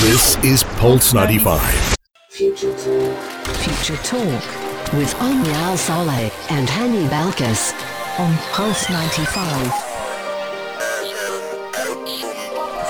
This is Pulse 95. Future Talk. Future Talk with Omnia Al Saleh and Hani Balkis on Pulse 95.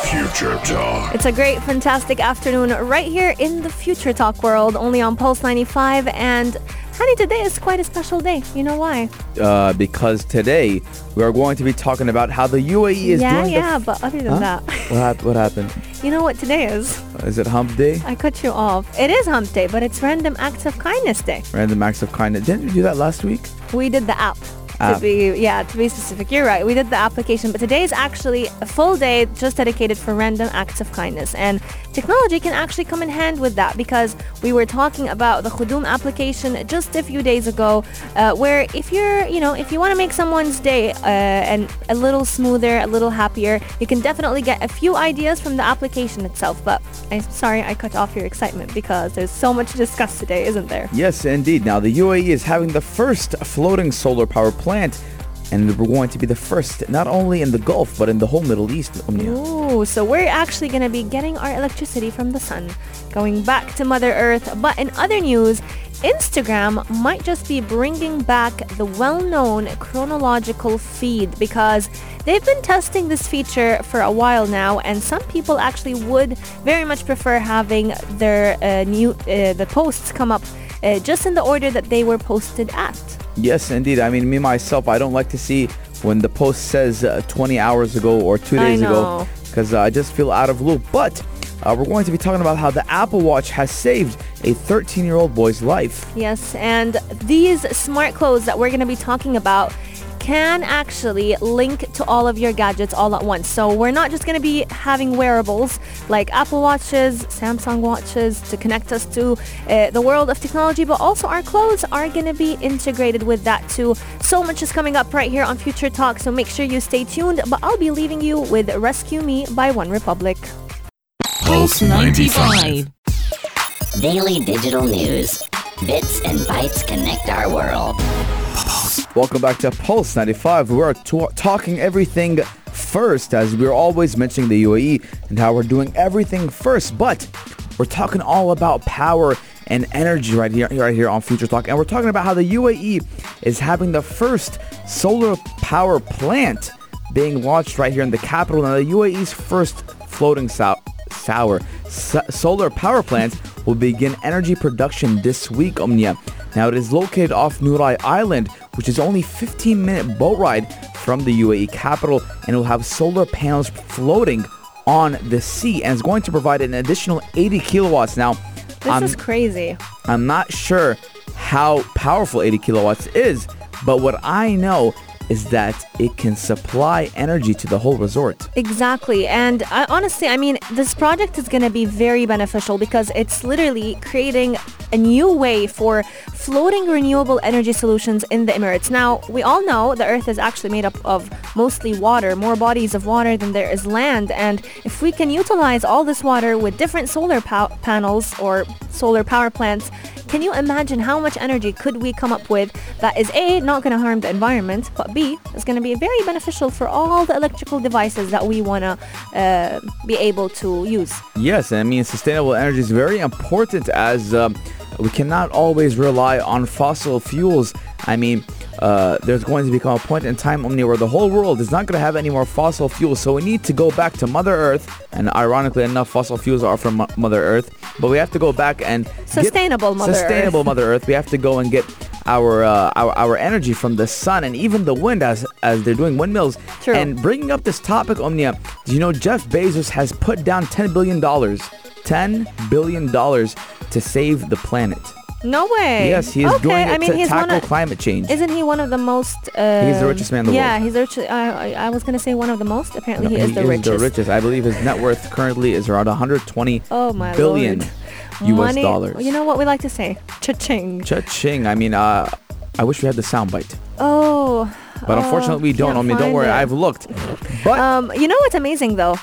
Future Talk. It's a great, fantastic afternoon right here in the Future Talk world, only on Pulse 95. And Hani, today is quite a special day. You know why? uh, because today we are going to be talking about how the UAE is yeah, doing. yeah, the but other than Huh? that, what, hap- what happened? you know what today is? Is it Hump Day? I cut you off. It is Hump Day, but it's Random Acts of Kindness Day. Random acts of kindness. Didn't we do that last week? We did the app. To App. be yeah, to be specific, you're right. We did the application, but today is actually a full day just dedicated for random acts of kindness. And technology can actually come in hand with that because we were talking about the Khudum application just a few days ago, uh, where if you're, you know, if you want to make someone's day uh, and a little smoother, a little happier, you can definitely get a few ideas from the application itself. But I'm sorry I cut off your excitement because there's so much to discuss today, isn't there? Yes, indeed. Now, the UAE is having the first floating solar power plant, and we're going to be the first not only in the Gulf, but in the whole Middle East. Ooh, so we're actually going to be getting our electricity from the sun, going back to Mother Earth. But in other news, Instagram might just be bringing back the well known chronological feed because they've been testing this feature for a while now, and some people actually would very much prefer having their uh, new uh, the posts come up uh, just in the order that they were posted at. Yes, indeed. I mean, me myself, I don't like to see when the post says uh, 20 hours ago or two days ago because uh, I just feel out of loop. But uh, we're going to be talking about how the Apple Watch has saved a 13 year old boy's life. Yes, and these smart clothes that we're going to be talking about can actually link to all of your gadgets all at once. So we're not just going to be having wearables like Apple Watches, Samsung Watches to connect us to uh, the world of technology, but also our clothes are going to be integrated with that too. So much is coming up right here on Future Talk, so make sure you stay tuned. But I'll be leaving you with Rescue Me by OneRepublic. Pulse 95. Daily digital news. Bits and bytes connect our world. Welcome back to Pulse 95. We're t- talking everything first, as we're always mentioning the UAE and how we're doing everything first. But we're talking all about power and energy right here, right here on Future Talk, and we're talking about how the UAE is having the first solar power plant being launched right here in the capital. Now, the UAE's first floating sou- sour so- solar power plant will begin energy production this week, Omnia. Now, it is located off Nurai Island, which is only 15 minute boat ride from the UAE capital, and it will have solar panels floating on the sea, and it's going to provide an additional 80 kilowatts. Now, This I'm- is crazy. I'm not sure how powerful 80 kilowatts is, but what I know is that it can supply energy to the whole resort. Exactly. And I, honestly, I mean, this project is going to be very beneficial because it's literally creating a new way for floating renewable energy solutions in the Emirates. Now, we all know the Earth is actually made up of mostly water, more bodies of water than there is land. And if we can utilize all this water with different solar pow- panels or solar power plants, can you imagine how much energy could we come up with that is A, not going to harm the environment, but B, is going to be very beneficial for all the electrical devices that we want to uh, be able to use? Yes, I mean, sustainable energy is very important as um, we cannot always rely on fossil fuels. I mean, uh, there's going to become a point in time Omni, where the whole world is not going to have any more fossil fuels. So we need to go back to Mother Earth. And ironically enough, fossil fuels are from Mother Earth. But we have to go back and Sustainable Mother sustainable Earth. Mother Earth. We have to go and get our, uh, our our energy from the sun and even the wind as as they're doing windmills. True. And bringing up this topic, Omnia, do you know Jeff Bezos has put down ten billion dollars, ten billion dollars to save the planet. No way. Yes, he is okay. doing it I mean, to he's tackle of, climate change. Isn't he one of the most? Uh, He's the richest man in the yeah, world. Yeah, he's the richest. I, was gonna say one of the most. Apparently, No, he is the richest. the richest. I believe his net worth currently is around 120 Oh my billion lord. U.S. Money, dollars. You know what we like to say? Cha-ching. Cha-ching. I mean, uh, I wish we had the soundbite, Oh. but oh, unfortunately we don't. I mean, don't worry, it. I've looked. But Um, you know what's amazing though?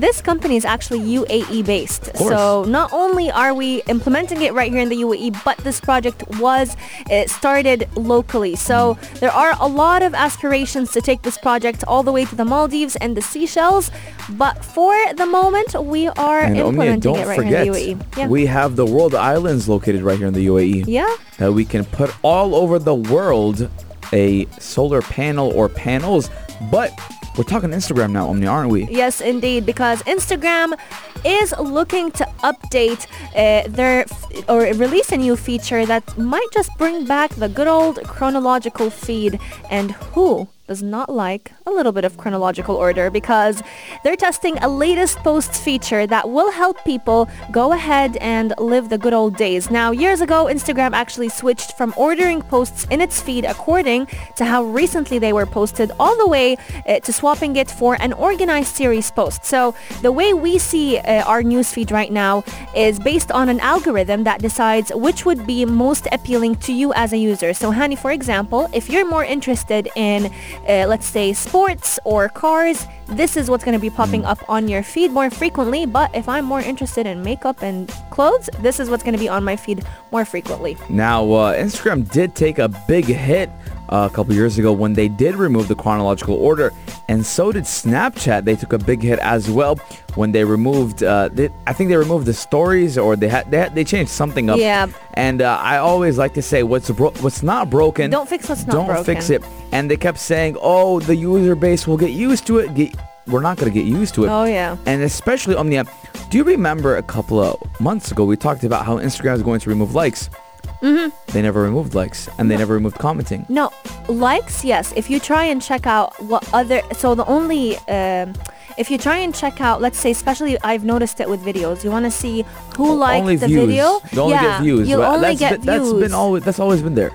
This company is actually UAE based. So not only are we implementing it right here in the UAE, but this project was uh, started locally. So there are a lot of aspirations to take this project all the way to the Maldives and the Seychelles. But for the moment, we are And Omnia, implementing don't it right forget, here in the UAE. Yeah. we have the world islands located right here in the UAE. yeah. that we can put all over the world a solar panel or panels. But we're talking Instagram now, Omni, aren't we? Yes, indeed, because Instagram is looking to update uh, their f- or release a new feature that might just bring back the good old chronological feed. And who does not like a little bit of chronological order because they're testing a latest posts feature that will help people go ahead and live the good old days. Now, years ago, Instagram actually switched from ordering posts in its feed according to how recently they were posted all the way uh, to swapping it for an organized series post. So the way we see uh, our newsfeed right now is based on an algorithm that decides which would be most appealing to you as a user. So Hani, for example, if you're more interested in, uh, let's say, sports or cars, this is what's going to be popping up on your feed more frequently. But if I'm more interested in makeup and clothes, this is what's going to be on my feed more frequently. Now, uh, Instagram did take a big hit a couple years ago when they did remove the chronological order, and so did Snapchat. They took a big hit as well when they removed. Uh, they, I think they removed the stories, or they had they, had, they changed something up. Yeah. And uh, I always like to say, what's bro- what's not broken, Don't fix what's not don't broken. fix it. And they kept saying, oh, the user base will get used to it. Get, we're not going to get used to it. Oh, yeah. And especially on the app. Do you remember a couple of months ago we talked about how Instagram is going to remove likes? Mm-hmm. They never removed likes and they never removed commenting. No, likes, yes. If you try and check out what other, so the only, um, if you try and check out, let's say, especially I've noticed it with videos. You want to see who liked only the views. video. You only yeah, get views. You'll only that's get been, views. That's been always that's always been there.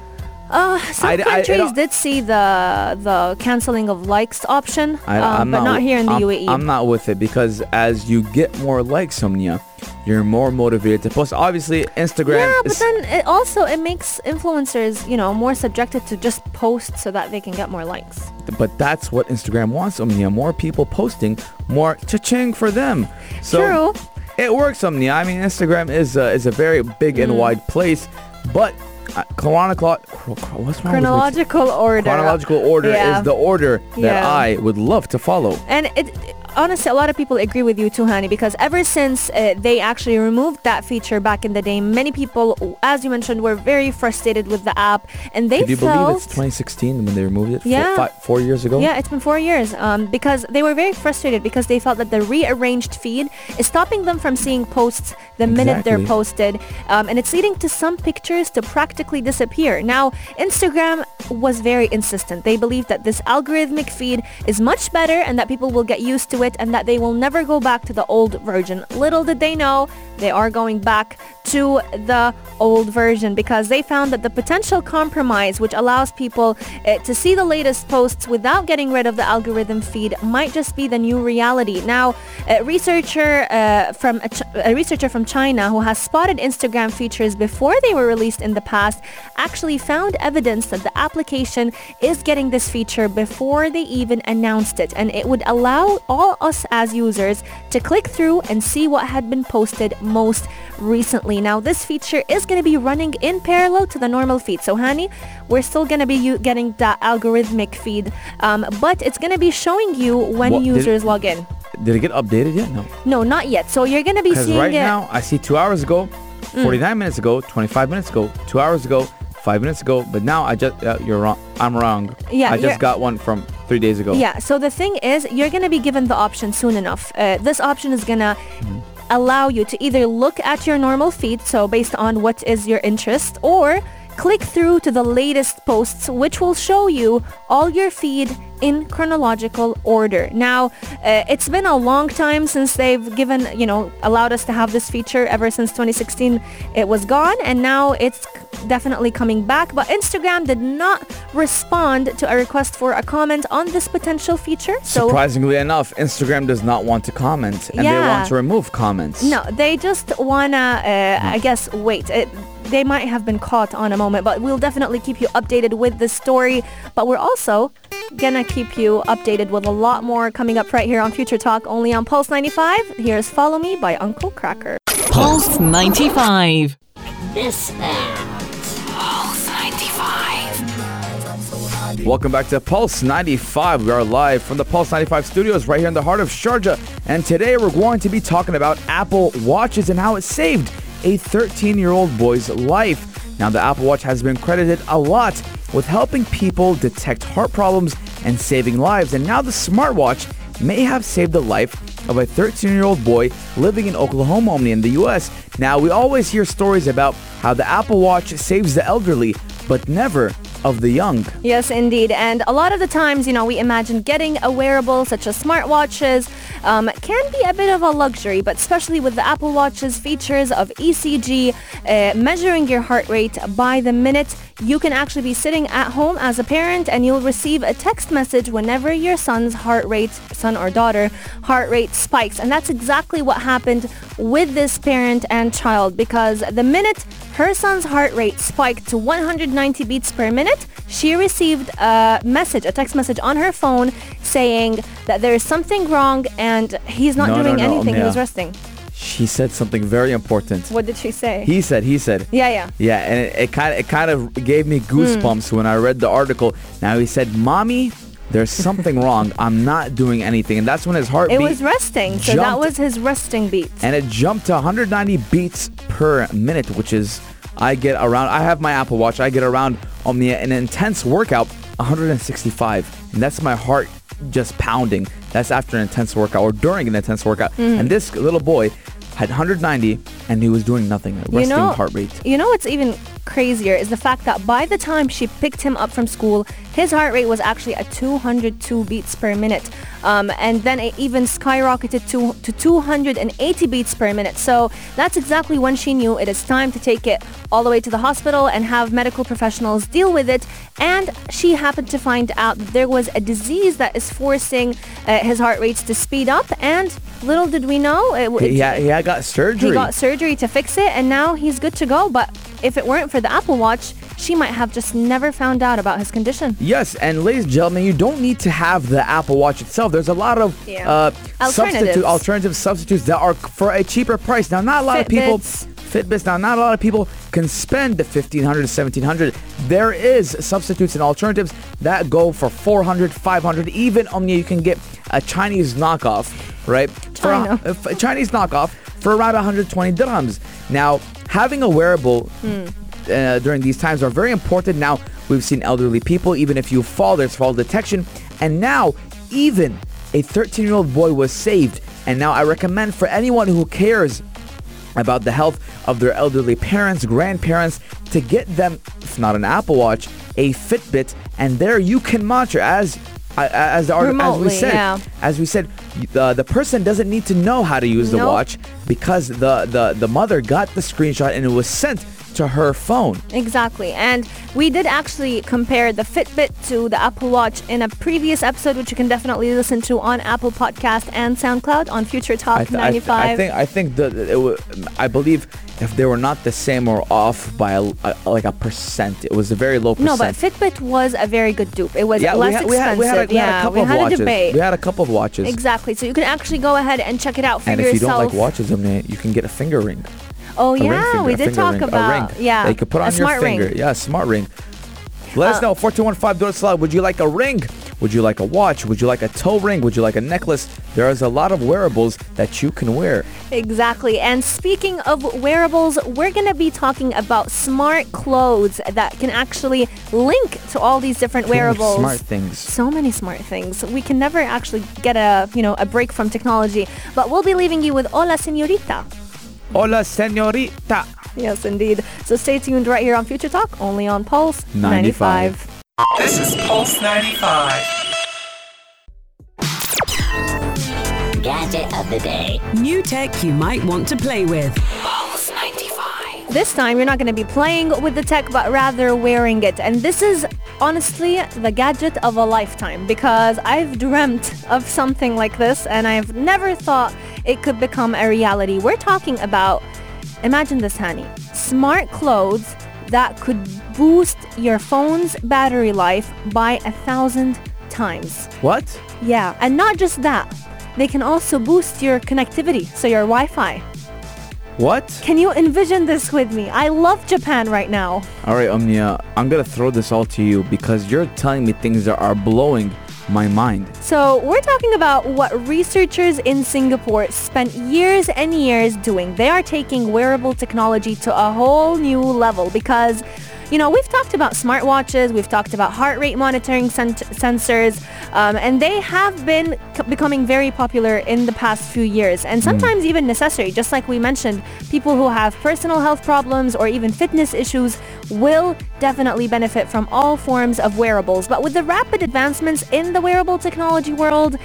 Uh, some I- I- countries al- did see the the canceling of likes option, I, um, but not, here in the. I'm, UAE. I'm not with it because as you get more likes, Somnia, you're more motivated to post. Obviously, Instagram. yeah, but then it also it makes influencers, you know, more subjected to just post so that they can get more likes. but that's what Instagram wants, Omnia. More people posting, more cha-ching for them. So True. It works, Omnia. I mean, Instagram is a, is a very big Mm. and wide place, but uh, chronicle, what's wrong Chronological order. chronological order Yeah. is the order that Yeah. I would love to follow. And it, honestly, a lot of people agree with you too, Hani, because ever since uh, they actually removed that feature back in the day, many people, as you mentioned, were very frustrated with the app, and they Could you felt. believe it's 2016 when they removed it? Four- Yeah. fi- four years ago. Yeah, it's been four years. Um, because they were very frustrated because they felt that the rearranged feed is stopping them from seeing posts the minute they're posted, um, and it's leading to some pictures to practically disappear. Now, Instagram was very insistent. They believe that this algorithmic feed is much better and that people will get used to it and that they will never go back to the old version. Little did they know they are going back to the old version because they found that the potential compromise which allows people uh, to see the latest posts without getting rid of the algorithm feed might just be the new reality. Now, a researcher uh, from a, Ch- a researcher from China who has spotted Instagram features before they were released in the past actually found evidence that the application is getting this feature before they even announced it and it would allow all us as users to click through and see what had been posted most recently. Now this feature is going to be running in parallel to the normal feed. So Hani, we're still going to be getting that algorithmic feed, um, but it's going to be showing you when What, users log in. Did it get updated yet? No. No, not yet. So you're going to be seeing right it. now I see two hours ago, Mm. 49 minutes ago, 25 minutes ago, two hours ago, five minutes ago. But now I just uh, you're wrong. I'm wrong. Yeah, I just got one from three days ago. Yeah, so the thing is, you're to be given the option soon enough. Uh, this option is going to allow you to either look at your normal feed, so based on what is your interest, or click through to the latest posts, which will show you all your feed in chronological order. Now, uh, it's been a long time since they've given, you know, allowed us to have this feature. Ever since 2016, it was gone, and now it's definitely coming back. But Instagram did not respond to a request for a comment on this potential feature. So Surprisingly enough, Instagram does not want to comment, and they want to remove comments. no, they just wanna, uh, I guess, wait. It, they might have been caught on a moment, but we'll definitely keep you updated with the story. But we're also gonna keep you updated with a lot more coming up right here on Future Talk, only on Pulse 95. Here's Follow Me by Uncle Kracker. Pulse 95. This that. Pulse 95. Welcome back to Pulse 95. We are live from the Pulse 95 studios right here in the heart of Sharjah. And today we're going to be talking about Apple Watches and how it saved a 13 year old boy's life. Now, the Apple Watch has been credited a lot with helping people detect heart problems and saving lives. And now the smartwatch may have saved the life of a 13 year old boy living in Oklahoma only in the US. Now, we always hear stories about how the Apple Watch saves the elderly, but never of the young. Yes, indeed. And a lot of the times, you know, we imagine getting a wearable such as smartwatches um, can be a bit of a luxury, but especially with the Apple Watch's features of ECG, uh, measuring your heart rate by the minute, you can actually be sitting at home as a parent and you'll receive a text message whenever your son's heart rate, son or daughter, heart rate spikes. And that's exactly what happened with this parent and child because the minute her son's heart rate spiked to 190 beats per minute, she received a message, a text message on her phone saying that there is something wrong and he's not No, no, doing no, anything. He Omnia. was resting. She said something very important. What did she say? He said, he said. yeah, yeah. Yeah, and it, it kind of it kind of gave me goosebumps hmm. when I read the article. Now he said, "Mommy, there's something wrong. I'm not doing anything," and that's when his heart It was resting, so that was his resting beat. and it jumped to 190 beats per minute, which is I get around. I have my Apple Watch. I get around on the an intense workout 165, and that's my heart just pounding. That's after an intense workout or during an intense workout. Hmm. And this little boy had 190, and he was doing nothing. Resting you know, heart rate. You know what's even crazier is the fact that by the time she picked him up from school, his heart rate was actually at 202 beats per minute. Um, and then it even skyrocketed to, to 280 beats per minute. So that's exactly when she knew it is time to take it all the way to the hospital and have medical professionals deal with it. And she happened to find out that there was a disease that is forcing uh, his heart rates to speed up. And little did we know, it, had, he had got surgery. he got surgery to fix it and now he's good to go. But if it weren't for the Apple Watch, she might have just never found out about his condition. Yes, and ladies and gentlemen, you don't need to have the Apple Watch itself. There's a lot of Yeah. uh, substitute, alternative substitutes that are for a cheaper price. Now, not a lot of people, Fitbits. Now, not a lot of people can spend the 1500 to 1700. There is substitutes and alternatives that go for 400, 500. Even Omnia. you can get a Chinese knockoff, right? For a, a Chinese knockoff for around 120 dirhams. Now, having a wearable Hmm. uh, during these times are very important. Now, we've seen elderly people, even if you fall, there's fall detection. And now, even a 13 year old boy was saved. And now, I recommend for anyone who cares about the health of their elderly parents, grandparents, to get them, if not an Apple Watch, a Fitbit. And there you can monitor as. As, the, art- as we said, yeah. as we said, the the person doesn't need to know how to use the Nope. watch because the, the the mother got the screenshot and it was sent to her phone. Exactly. And we did actually compare the Fitbit to the Apple Watch in a previous episode, which you can definitely listen to on Apple Podcast and SoundCloud on Future Talk I, th- I, th- 95. I think I think the it wa- I believe if they were not the same or off by a, a- like a percent, it was a very low percent. no, but Fitbit was a very good dupe. It was yeah, less we had, we expensive. had, we had, a, we had yeah, a couple we of had watches. a debate. We had a couple of watches. Exactly. So you can actually go ahead and check it out for yourself. And if you don't like watches, I mean, you can get a finger ring. oh A yeah, finger, we a did talk ring, a about ring yeah. you could put on your smart finger. Ring. Yeah, a smart ring. Let us Uh, know. 4215 Door Slot. Would you like a ring? Would you like a watch? Would you like a toe ring? Would you like a necklace? There is a lot of wearables that you can wear. Exactly. And speaking of wearables, we're going to be talking about smart clothes that can actually link to all these different wearables. Smart things. So many smart things. We can never actually get a, you know, a break from technology, but we'll be leaving you with Hola Señorita. Hola, señorita. Yes, indeed. So stay tuned right here on Future Talk, only on Pulse 95. 95. This is Pulse 95. Gadget of the day. New tech you might want to play with. Pulse 95. This time, you're not going to be playing with the tech, but rather wearing it. And this is honestly the gadget of a lifetime because I've dreamt of something like this and I've never thought it could become a reality. We're talking about, imagine this, Hani, smart clothes that could boost your phone's battery life by a thousand times. What? Yeah, and not just that. They can also boost your connectivity, so your Wi-Fi. What? Can you envision this with me? I love Japan right now. All right, Omnia, I'm gonna throw this all to you because you're telling me things that are blowing my mind. So we're talking about what researchers in Singapore spent years and years doing. They are taking wearable technology to a whole new level because you know, we've talked about smartwatches, we've talked about heart rate monitoring sen- sensors, um, and they have been c- becoming very popular in the past few years and sometimes even necessary. Just like we mentioned, people who have personal health problems or even fitness issues will definitely benefit from all forms of wearables. But with the rapid advancements in the wearable technology world,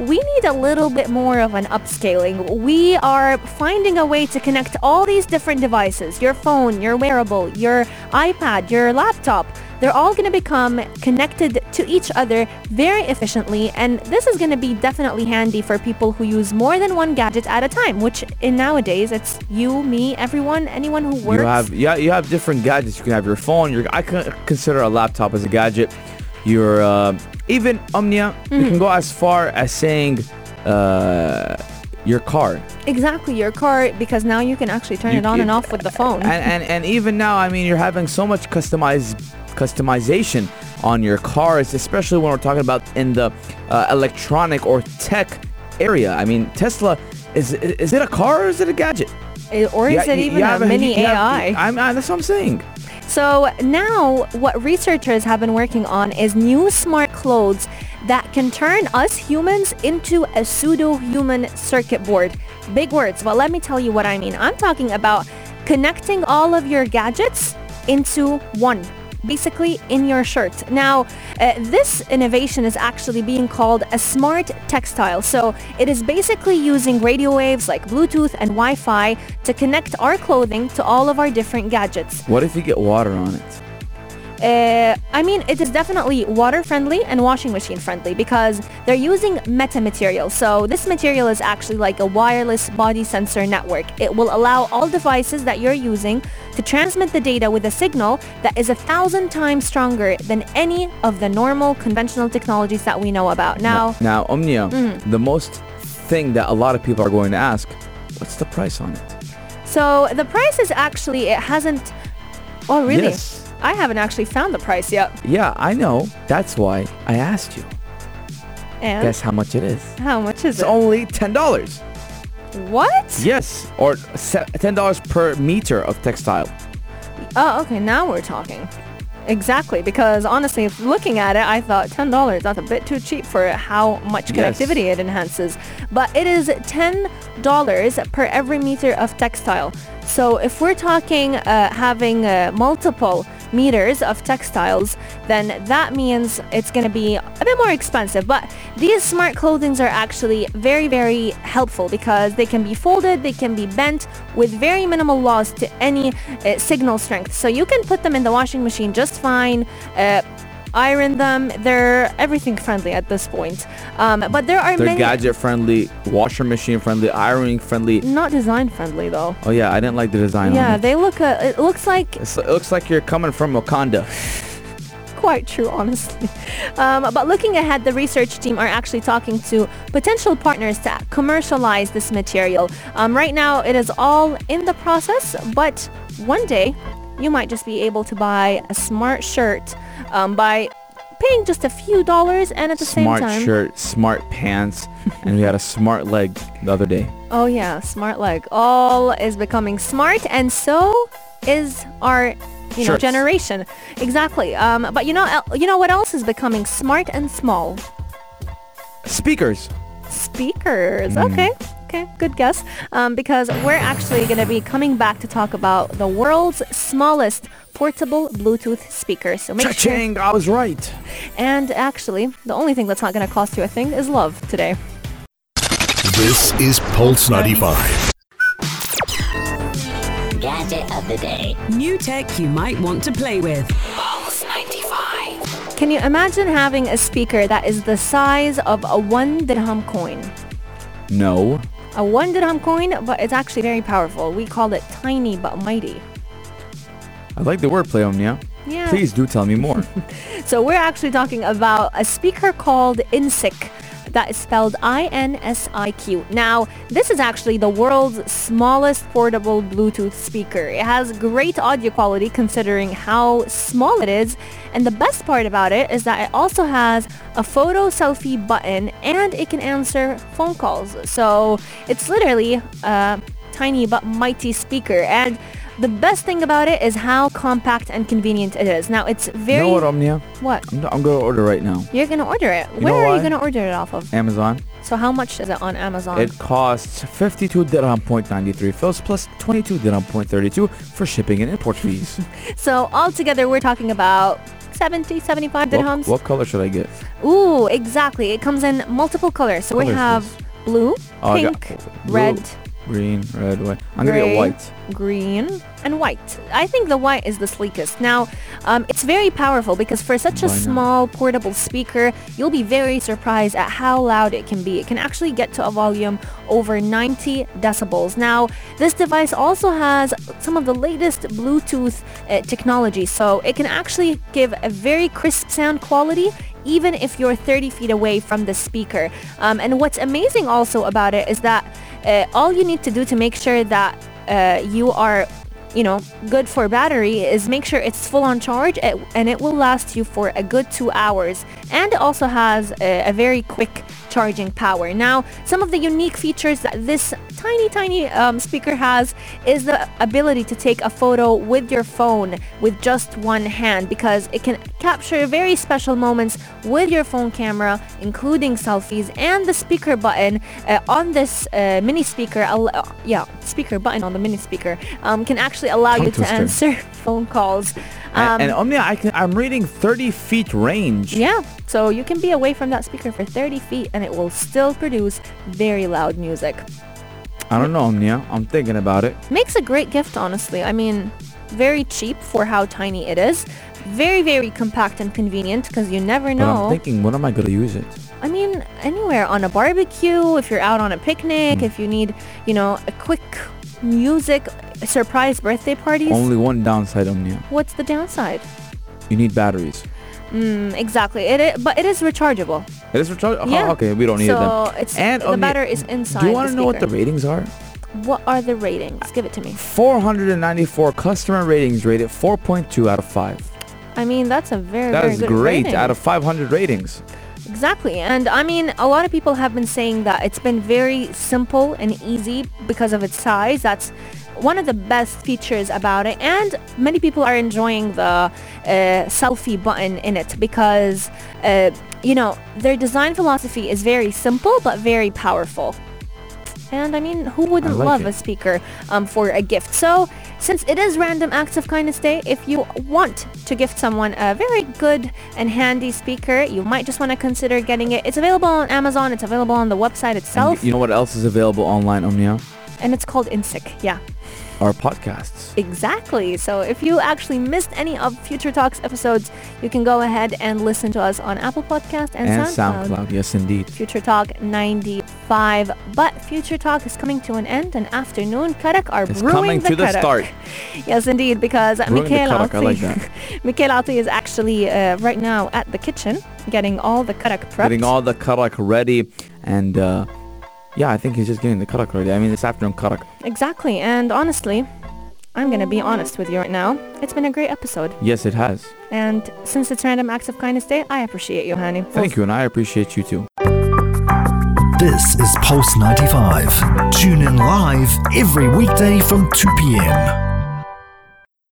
we need a little bit more of an upscaling. We are finding a way to connect all these different devices, your phone, your wearable, your iPad, your laptop. They're all going to become connected to each other very efficiently and this is going to be definitely handy for people who use more than one gadget at a time, which in nowadays it's you, me, everyone, anyone who works. You have yeah, you have different gadgets. You can have your phone. Your I consider a laptop as a gadget. Your uh, even Omnia. You Mm-hmm. can go as far as saying uh, your car. exactly your car because now you can actually turn You it on and off with the phone. And, and and even now, I mean, you're having so much customized customization on your cars, especially when we're talking about in the uh, electronic or tech area. I mean, Tesla is is it a car or is it a gadget? Or is Yeah, it even you a mini you have- AI? I'm, uh, that's what I'm saying. So now what researchers have been working on is new smart clothes that can turn us humans into a pseudo-human circuit board. Big words, but let me tell you what I mean. I'm talking about connecting all of your gadgets into one basically in your shirt. Now, uh, this innovation is actually being called a smart textile. So it is basically using radio waves like Bluetooth and Wi-Fi to connect our clothing to all of our different gadgets. What if you get water on it? Uh, I mean, it is definitely water friendly and washing machine friendly because they're using metamaterial. So this material is actually like a wireless body sensor network. It will allow all devices that you're using to transmit the data with a signal that is a thousand times stronger than any of the normal conventional technologies that we know about. Now, Now, Omnia, Mm. the most thing that a lot of people are going to ask, what's the price on it? so the price is actually, it hasn't, oh really? Yes. I haven't actually found the price yet. Yeah, I know. That's why I asked you. And Guess how much it is? how much is It's it? It's only ten dollars. What? Yes, or ten dollars per meter of textile. Oh, okay. Now we're talking. Exactly, because honestly, looking at it, I thought ten dollars. That's a bit too cheap for how much Yes. connectivity it enhances. But it is ten dollars per every meter of textile. So if we're talking uh, having uh, multiple meters of textiles, then that means it's going to be a bit more expensive. But these smart clothings are actually very, very helpful because they can be folded, they can be bent with very minimal loss to any uh, signal strength. So you can put them in the washing machine just fine. Uh, iron them they're everything friendly at this point um, but there are many They're many gadget friendly, washer machine friendly, ironing friendly. not design friendly though Oh yeah, I didn't like the design yeah they look uh, it looks like It's- it looks like you're coming from Wakanda. quite true, honestly. Um, but looking ahead, the research team are actually talking to potential partners to commercialize this material. Um, right now, it is all in the process, but one day you might just be able to buy a smart shirt um, by paying just a few dollars and at the smart same time Smart shirt, smart pants, and we had a smart leg the other day. oh yeah smart leg all is becoming smart and so is our you know Shirts. generation exactly um, but you know you know what else is becoming smart and small Speakers. speakers. Hmm. Okay, okay, good guess. Um, because we're actually going to be coming back to talk about the world's smallest portable Bluetooth speaker. So make sure. Cha-ching! I was right. And actually, the only thing that's not going to cost you a thing is love today. This is Pulse 95. Gadget of the day. New tech you might want to play with. Pulse 95. Can you imagine having a speaker that is the size of a one dirham coin? No. A one dirham coin, but it's actually very powerful. We call it tiny but mighty. I like the wordplay on yeah. Yeah. Please do tell me more. So we're actually talking about a speaker called INSIQ. That is spelled I-N-S-I-Q. Now, this is actually the world's smallest portable Bluetooth speaker. It has great audio quality considering how small it is. And the best part about it is that it also has a photo selfie button and it can answer phone calls. So it's literally a tiny but mighty speaker. And the best thing about it is how compact and convenient it is. Now, it's you very... know what, Omnia? What? I'm, I'm going to order right now. You're gonna order it. You Where are why? you gonna order it off of? Amazon. So how much is it on Amazon? It costs 52 dirham point 93 fils plus 22 dirham point 32 for shipping and import fees. so altogether, we're talking about 70, 75 dirhams. what color should I get? Ooh, exactly. It comes in multiple colors. So we Colors, have blue, Oh, pink, red, Green, red, white. I'm going to get white. green, and white. I think the white is the sleekest. Now, um, it's very powerful because for such a Why not? small portable speaker, you'll be very surprised at how loud it can be. It can actually get to a volume over 90 decibels. Now, this device also has some of the latest Bluetooth uh, technology, so it can actually give a very crisp sound quality even if you're 30 feet away from the speaker. Um, and what's amazing also about it is that uh, all you need to do to make sure that uh, you are you know good for battery is make sure it's full on charge and it will last you for a good two hours and it also has a, a very quick charging power. Now some of the unique features that this tiny tiny um, speaker has is the ability to take a photo with your phone with just one hand because it can capture very special moments with your phone camera including selfies and the speaker button uh, on this uh, mini speaker uh, yeah speaker button on the mini speaker um, can actually allow Tongue you to answer phone calls um, and, and Omnia, I can, I'm reading 30 feet range. yeah, so you can be away from that speaker for 30 feet and it will still produce very loud music. I don't know, Omnia. I'm thinking about it. Makes a great gift, honestly. I mean, very cheap for how tiny it is. Very, very compact and convenient because you never But know. I'm thinking, when am I going to use it? I mean, anywhere on a barbecue, if you're out on a picnic, Hmm. if you need, you know, a quick music surprise birthday parties. Only one downside, Omnia. What's the downside? You need batteries. Mm, exactly. It is, but it is rechargeable. It is rechargeable? Yeah. okay, we don't need so them. it's And the Omnia, battery is inside. Do you want to know what the ratings are? What are the ratings? Give it to me. 494 customer ratings rated 4.2 out of 5. I mean, that's a very, That very is great rating. out of 500 ratings. Exactly. And I mean, a lot of people have been saying that it's been very simple and easy because of its size. That's one of the best features about it. And many people are enjoying the uh, selfie button in it because, uh, you know, their design philosophy is very simple but very powerful. And I mean, who wouldn't like love it. a speaker um, for a gift? So, since it is Random Acts of Kindness Day, if you want to gift someone a very good and handy speaker, you might just want to consider getting it. It's available on Amazon. It's available on the website And itself, you know what else is available online, Omnia? and it's called INSIQ. Yeah. Our podcasts. Exactly. So if you actually missed any of Future Talks episodes, you can go ahead and listen to us on Apple Podcast and, And SoundCloud. SoundCloud. Yes, indeed. Future Talk 95. But Future Talk is coming to an end and afternoon Karak are It's brewing coming the to the start. Yes, indeed, because Brewing Mikhail karak, I like. Mikhail Ati is actually uh, right now at the kitchen getting all the karak prepped. Getting all the karak ready. And uh, yeah, I think he's just getting the karak ready. I mean, it's afternoon karak. Exactly. And honestly, I'm going to be honest with you right now. It's been a great episode. Yes, it has. And since it's Random Acts of Kindness Day, I appreciate you, Hani. Thank you, and I appreciate you too. This is Pulse 95. Tune in live every weekday from 2 p.m.